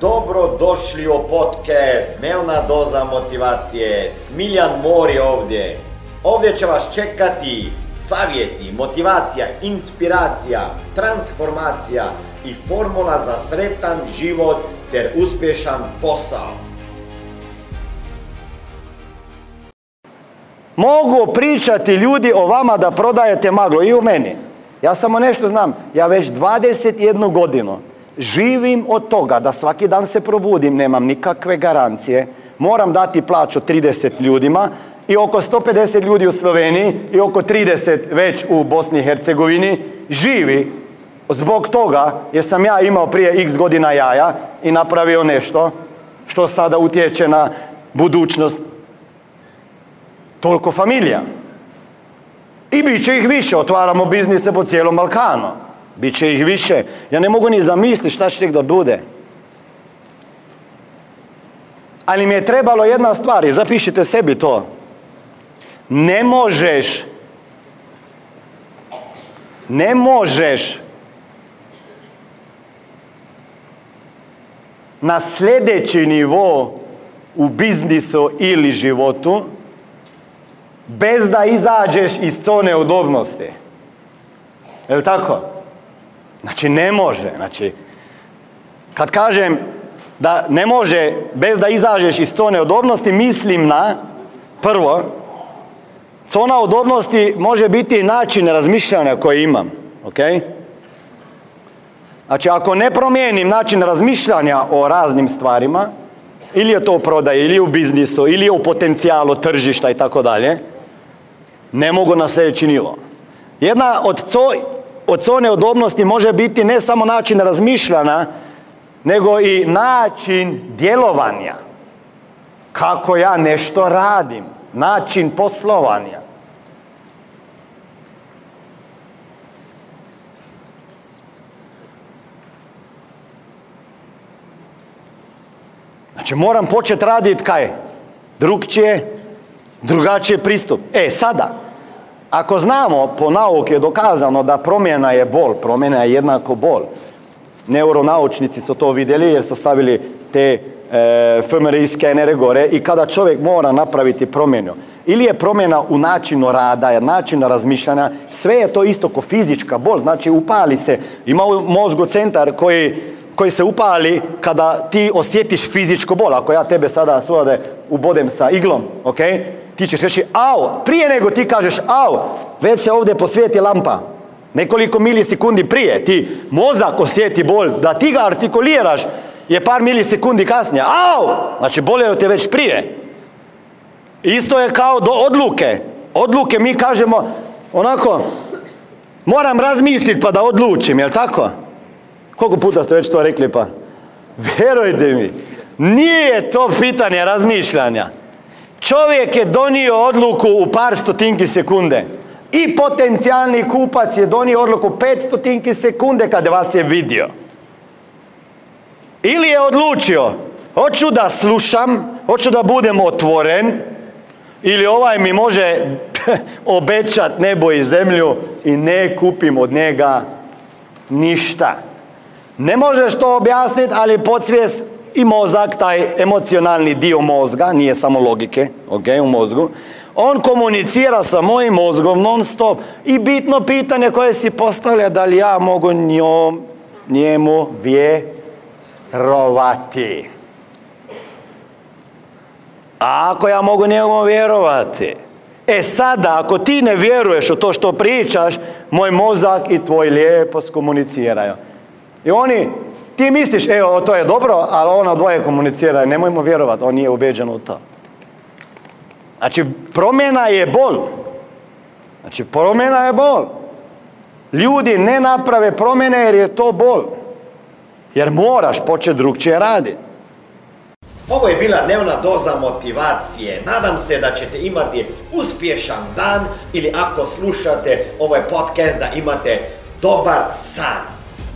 Dobro došli u podcast Dnevna doza motivacije. Smiljan Mori ovdje. Ovdje će vas čekati savjeti, motivacija, inspiracija, transformacija i formula za sretan život ter uspješan posao. Mogu pričati ljudi o vama da prodajete maglo i u meni. Ja samo nešto znam. Ja već 21 godinu živim od toga da svaki dan se probudim, nemam nikakve garancije. Moram dati plaću 30 ljudima i oko 150 ljudi u Sloveniji i oko 30 već u Bosni i Hercegovini živi zbog toga jer sam ja imao prije x godina jaja i napravio nešto što sada utječe na budućnost toliko familija. I bit će ih više, otvaramo biznise po cijelom Balkanu. Biće ih više. Ja ne mogu ni zamisliti šta će da bude. Ali mi je trebalo jedna stvar i zapišite sebi to. Ne možeš ne možeš na sljedeći nivo u biznisu ili životu bez da izađeš iz zone udobnosti. Je li tako? Znači ne može. Znači, kad kažem da ne može bez da izađeš iz zone udobnosti, mislim na prvo, zona udobnosti može biti način razmišljanja koji imam. Ok? Znači, ako ne promijenim način razmišljanja o raznim stvarima, ili je to u prodaji, ili u biznisu, ili je u potencijalu tržišta i tako dalje, ne mogu na sljedeći nivo. Jedna od, co, od zone udobnosti može biti ne samo način razmišljanja, nego i način djelovanja. Kako ja nešto radim. Način poslovanja. Znači moram početi raditi kaj? Drugčije, drugačije pristup. E, sada, ako znamo, po nauke je dokazano da promjena je bol, promjena je jednako bol. Neuronaučnici su to vidjeli jer su stavili te e, FMRI skenere gore i kada čovjek mora napraviti promjenu, ili je promjena u načinu rada, jer način razmišljanja, sve je to isto ko fizička bol, znači upali se, ima u mozgu centar koji, koji se upali kada ti osjetiš fizičko bol. Ako ja tebe sada suvade ubodem sa iglom, ok? Ti ćeš reći au, prije nego ti kažeš au, već se ovdje posvijeti lampa. Nekoliko milisekundi prije ti mozak osjeti bol, da ti ga artikuliraš je par milisekundi kasnije. Au! Znači boljelo te već prije. Isto je kao do odluke. Odluke mi kažemo onako moram razmisliti pa da odlučim, jel tako? Koliko puta ste već to rekli pa? Vjerujte mi, nije to pitanje razmišljanja. Čovjek je donio odluku u par stotinki sekunde. I potencijalni kupac je donio odluku pet stotinki sekunde kada vas je vidio. Ili je odlučio, hoću da slušam, hoću da budem otvoren, ili ovaj mi može obećat nebo i zemlju i ne kupim od njega ništa. Ne možeš to objasniti, ali podsvijest i mozak, taj emocionalni dio mozga, nije samo logike, ok, u mozgu, on komunicira sa mojim mozgom non stop. I bitno pitanje koje si postavlja, da li ja mogu njom, njemu vjerovati. A ako ja mogu njemu vjerovati, e sada, ako ti ne vjeruješ u to što pričaš, moj mozak i tvoj lijepo skomuniciraju. I oni ti misliš, evo, to je dobro, ali ono dvoje komunicira, nemojmo vjerovati, on nije ubeđen u to. Znači, promjena je bol. Znači, promjena je bol. Ljudi ne naprave promjene jer je to bol. Jer moraš početi drugčije raditi. Ovo je bila dnevna doza motivacije. Nadam se da ćete imati uspješan dan ili ako slušate ovaj podcast da imate dobar san.